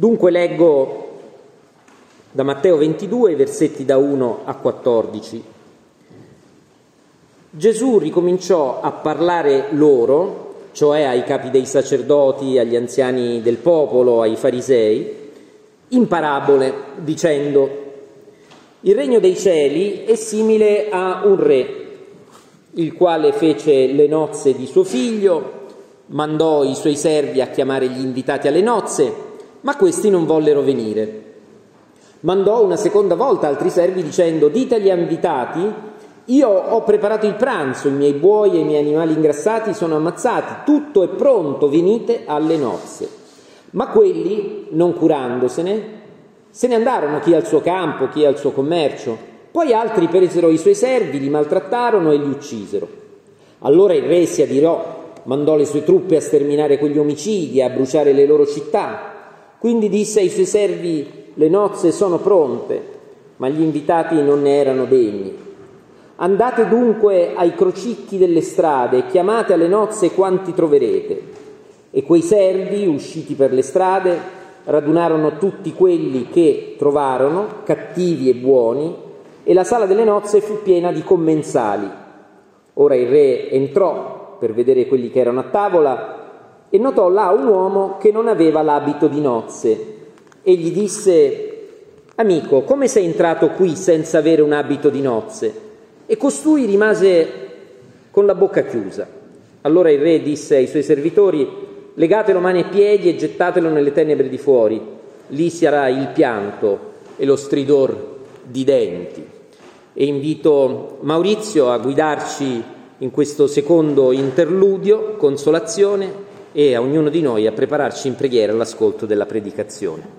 Dunque leggo da Matteo 22, versetti da 1 a 14. Gesù ricominciò a parlare loro, cioè ai capi dei sacerdoti, agli anziani del popolo, ai farisei, in parabole, dicendo, il regno dei cieli è simile a un re, il quale fece le nozze di suo figlio, mandò i suoi servi a chiamare gli invitati alle nozze, ma questi non vollero venire. Mandò una seconda volta altri servi dicendo, dite agli invitati, io ho preparato il pranzo, i miei buoi e i miei animali ingrassati sono ammazzati, tutto è pronto, venite alle nozze. Ma quelli, non curandosene, se ne andarono chi al suo campo, chi al suo commercio. Poi altri presero i suoi servi, li maltrattarono e li uccisero. Allora il re si adirò, mandò le sue truppe a sterminare quegli omicidi, a bruciare le loro città. Quindi disse ai suoi servi, le nozze sono pronte, ma gli invitati non ne erano degni. Andate dunque ai crocicchi delle strade e chiamate alle nozze quanti troverete. E quei servi, usciti per le strade, radunarono tutti quelli che trovarono, cattivi e buoni, e la sala delle nozze fu piena di commensali. Ora il re entrò per vedere quelli che erano a tavola e notò là un uomo che non aveva l'abito di nozze e gli disse, amico, come sei entrato qui senza avere un abito di nozze? E costui rimase con la bocca chiusa. Allora il re disse ai suoi servitori, legatelo mani e piedi e gettatelo nelle tenebre di fuori, lì sarà il pianto e lo stridor di denti. E invito Maurizio a guidarci in questo secondo interludio, consolazione, e a ognuno di noi a prepararci in preghiera all'ascolto della predicazione.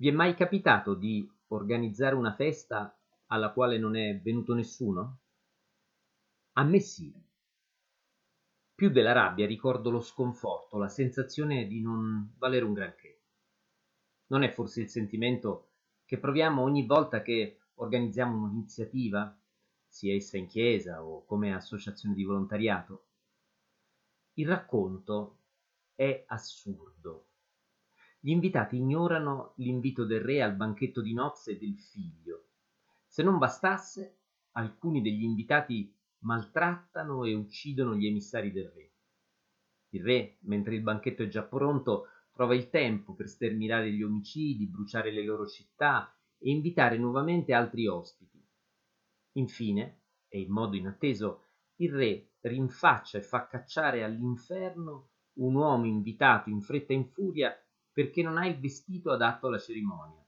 Vi è mai capitato di organizzare una festa alla quale non è venuto nessuno? A me sì. Più della rabbia ricordo lo sconforto, la sensazione di non valere un granché. Non è forse il sentimento che proviamo ogni volta che organizziamo un'iniziativa, sia essa in chiesa o come associazione di volontariato? Il racconto è assurdo. Gli invitati ignorano l'invito del re al banchetto di nozze del figlio. Se non bastasse, alcuni degli invitati maltrattano e uccidono gli emissari del re. Il re, mentre il banchetto è già pronto, trova il tempo per sterminare gli omicidi, bruciare le loro città e invitare nuovamente altri ospiti. Infine, e in modo inatteso, il re rinfaccia e fa cacciare all'inferno un uomo invitato in fretta e in furia perché non ha il vestito adatto alla cerimonia.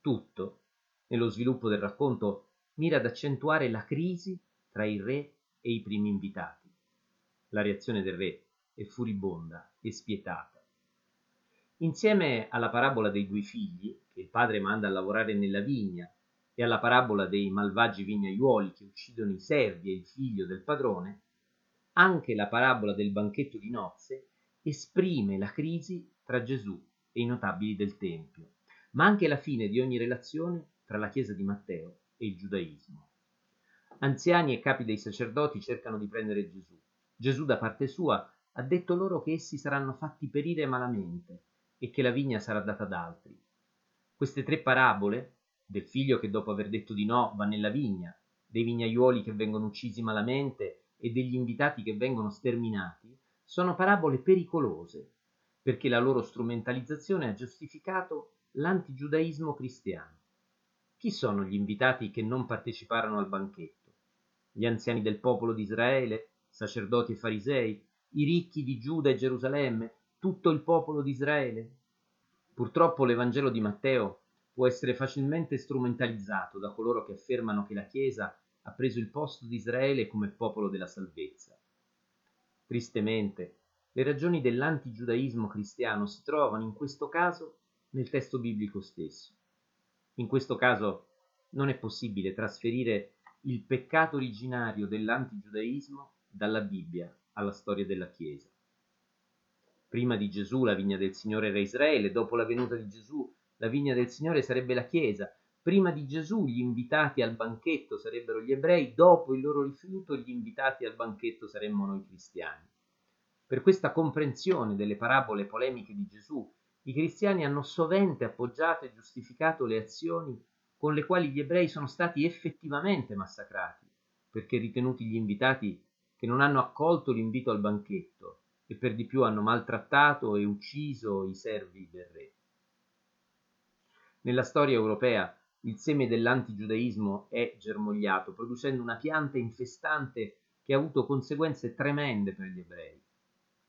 Tutto, nello sviluppo del racconto, mira ad accentuare la crisi tra il re e i primi invitati. La reazione del re è furibonda e spietata. Insieme alla parabola dei due figli, che il padre manda a lavorare nella vigna, e alla parabola dei malvagi vignaiuoli che uccidono i servi e il figlio del padrone, anche la parabola del banchetto di nozze esprime la crisi tra Gesù e i notabili del Tempio, ma anche la fine di ogni relazione tra la Chiesa di Matteo e il giudaismo. Anziani e capi dei sacerdoti cercano di prendere Gesù. Gesù da parte sua ha detto loro che essi saranno fatti perire malamente e che la vigna sarà data ad altri. Queste tre parabole, del figlio che dopo aver detto di no va nella vigna, dei vignaiuoli che vengono uccisi malamente e degli invitati che vengono sterminati, sono parabole pericolose, perché la loro strumentalizzazione ha giustificato l'antigiudaismo cristiano. Chi sono gli invitati che non parteciparono al banchetto? gli anziani del popolo di Israele, sacerdoti e farisei, i ricchi di Giuda e Gerusalemme, tutto il popolo di Israele. Purtroppo l'Evangelo di Matteo può essere facilmente strumentalizzato da coloro che affermano che la Chiesa ha preso il posto di Israele come popolo della salvezza. Tristemente, le ragioni dell'antigiudaismo cristiano si trovano in questo caso nel testo biblico stesso. In questo caso non è possibile trasferire il peccato originario dell'antigiudaismo dalla Bibbia alla storia della Chiesa. Prima di Gesù la vigna del Signore era Israele, dopo la venuta di Gesù la vigna del Signore sarebbe la Chiesa, prima di Gesù gli invitati al banchetto sarebbero gli ebrei, dopo il loro rifiuto gli invitati al banchetto saremmo noi cristiani. Per questa comprensione delle parabole polemiche di Gesù, i cristiani hanno sovente appoggiato e giustificato le azioni con le quali gli ebrei sono stati effettivamente massacrati, perché ritenuti gli invitati che non hanno accolto l'invito al banchetto e per di più hanno maltrattato e ucciso i servi del re. Nella storia europea il seme dell'antigiudaismo è germogliato, producendo una pianta infestante che ha avuto conseguenze tremende per gli ebrei.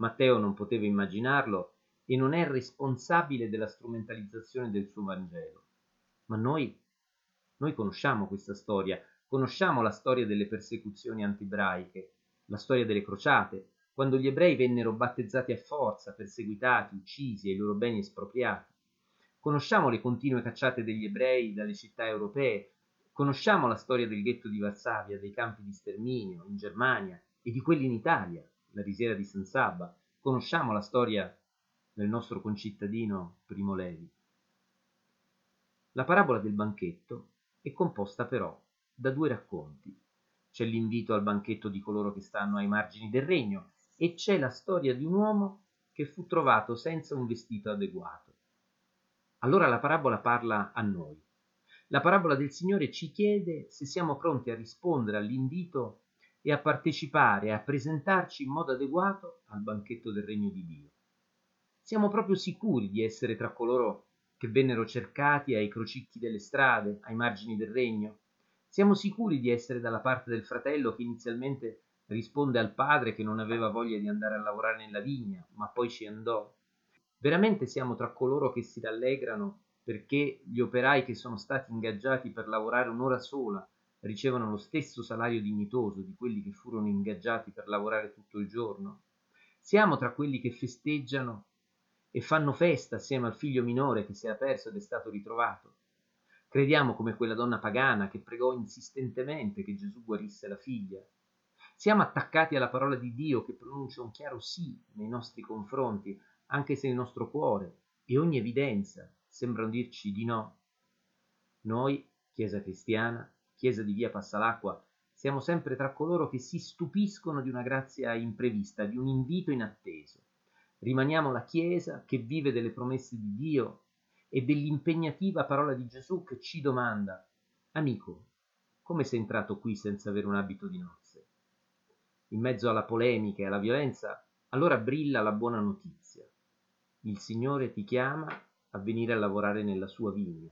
Matteo non poteva immaginarlo e non è responsabile della strumentalizzazione del suo Vangelo. Ma noi noi conosciamo questa storia, conosciamo la storia delle persecuzioni antiebraiche, la storia delle crociate, quando gli ebrei vennero battezzati a forza, perseguitati, uccisi e i loro beni espropriati. Conosciamo le continue cacciate degli ebrei dalle città europee, conosciamo la storia del ghetto di Varsavia, dei campi di sterminio in Germania e di quelli in Italia, la risiera di San Sabba, conosciamo la storia del nostro concittadino Primo Levi. La parabola del banchetto è composta però da due racconti. C'è l'invito al banchetto di coloro che stanno ai margini del regno e c'è la storia di un uomo che fu trovato senza un vestito adeguato. Allora la parabola parla a noi. La parabola del Signore ci chiede se siamo pronti a rispondere all'invito e a partecipare, a presentarci in modo adeguato al banchetto del regno di Dio. Siamo proprio sicuri di essere tra coloro che vennero cercati ai crocicchi delle strade, ai margini del regno? Siamo sicuri di essere dalla parte del fratello che inizialmente risponde al padre che non aveva voglia di andare a lavorare nella vigna, ma poi ci andò? Veramente siamo tra coloro che si rallegrano perché gli operai che sono stati ingaggiati per lavorare un'ora sola ricevono lo stesso salario dignitoso di quelli che furono ingaggiati per lavorare tutto il giorno? Siamo tra quelli che festeggiano e fanno festa assieme al figlio minore che si era perso ed è stato ritrovato. Crediamo come quella donna pagana che pregò insistentemente che Gesù guarisse la figlia. Siamo attaccati alla parola di Dio che pronuncia un chiaro sì nei nostri confronti, anche se il nostro cuore e ogni evidenza sembrano dirci di no. Noi, Chiesa cristiana, Chiesa di via Passalacqua, siamo sempre tra coloro che si stupiscono di una grazia imprevista, di un invito inatteso. Rimaniamo la Chiesa che vive delle promesse di Dio e dell'impegnativa parola di Gesù che ci domanda, amico, come sei entrato qui senza avere un abito di nozze? In mezzo alla polemica e alla violenza, allora brilla la buona notizia. Il Signore ti chiama a venire a lavorare nella sua vigna.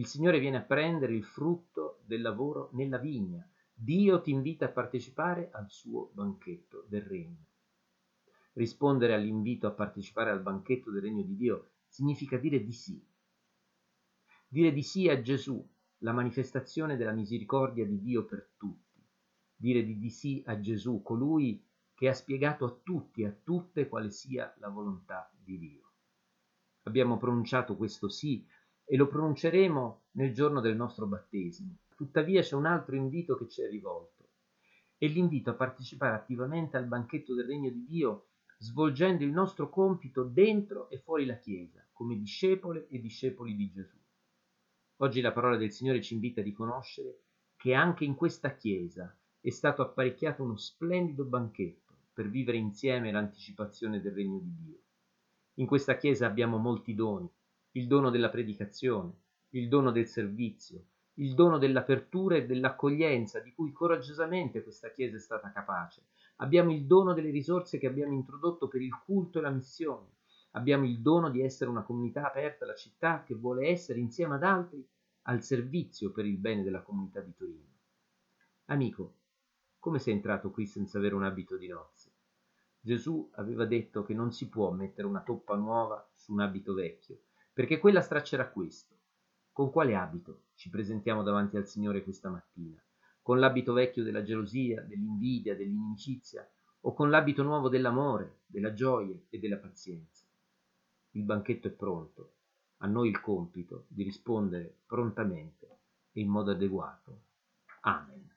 Il Signore viene a prendere il frutto del lavoro nella vigna. Dio ti invita a partecipare al suo banchetto del regno. Rispondere all'invito a partecipare al banchetto del regno di Dio significa dire di sì. Dire di sì a Gesù, la manifestazione della misericordia di Dio per tutti. Dire di, sì a Gesù, colui che ha spiegato a tutti e a tutte quale sia la volontà di Dio. Abbiamo pronunciato questo sì e lo pronunceremo nel giorno del nostro battesimo. Tuttavia c'è un altro invito che ci è rivolto. È l'invito a partecipare attivamente al banchetto del regno di Dio svolgendo il nostro compito dentro e fuori la Chiesa, come discepole e discepoli di Gesù. Oggi la parola del Signore ci invita a riconoscere che anche in questa Chiesa è stato apparecchiato uno splendido banchetto per vivere insieme l'anticipazione del regno di Dio. In questa Chiesa abbiamo molti doni, il dono della predicazione, il dono del servizio, il dono dell'apertura e dell'accoglienza di cui coraggiosamente questa Chiesa è stata capace. Abbiamo il dono delle risorse che abbiamo introdotto per il culto e la missione. Abbiamo il dono di essere una comunità aperta alla città che vuole essere insieme ad altri al servizio per il bene della comunità di Torino. Amico, come sei entrato qui senza avere un abito di nozze? Gesù aveva detto che non si può mettere una toppa nuova su un abito vecchio, perché quella straccerà questo con quale abito ci presentiamo davanti al Signore questa mattina? Con l'abito vecchio della gelosia, dell'invidia, dell'inimicizia o con l'abito nuovo dell'amore, della gioia e della pazienza? Il banchetto è pronto, a noi il compito di rispondere prontamente e in modo adeguato. Amen.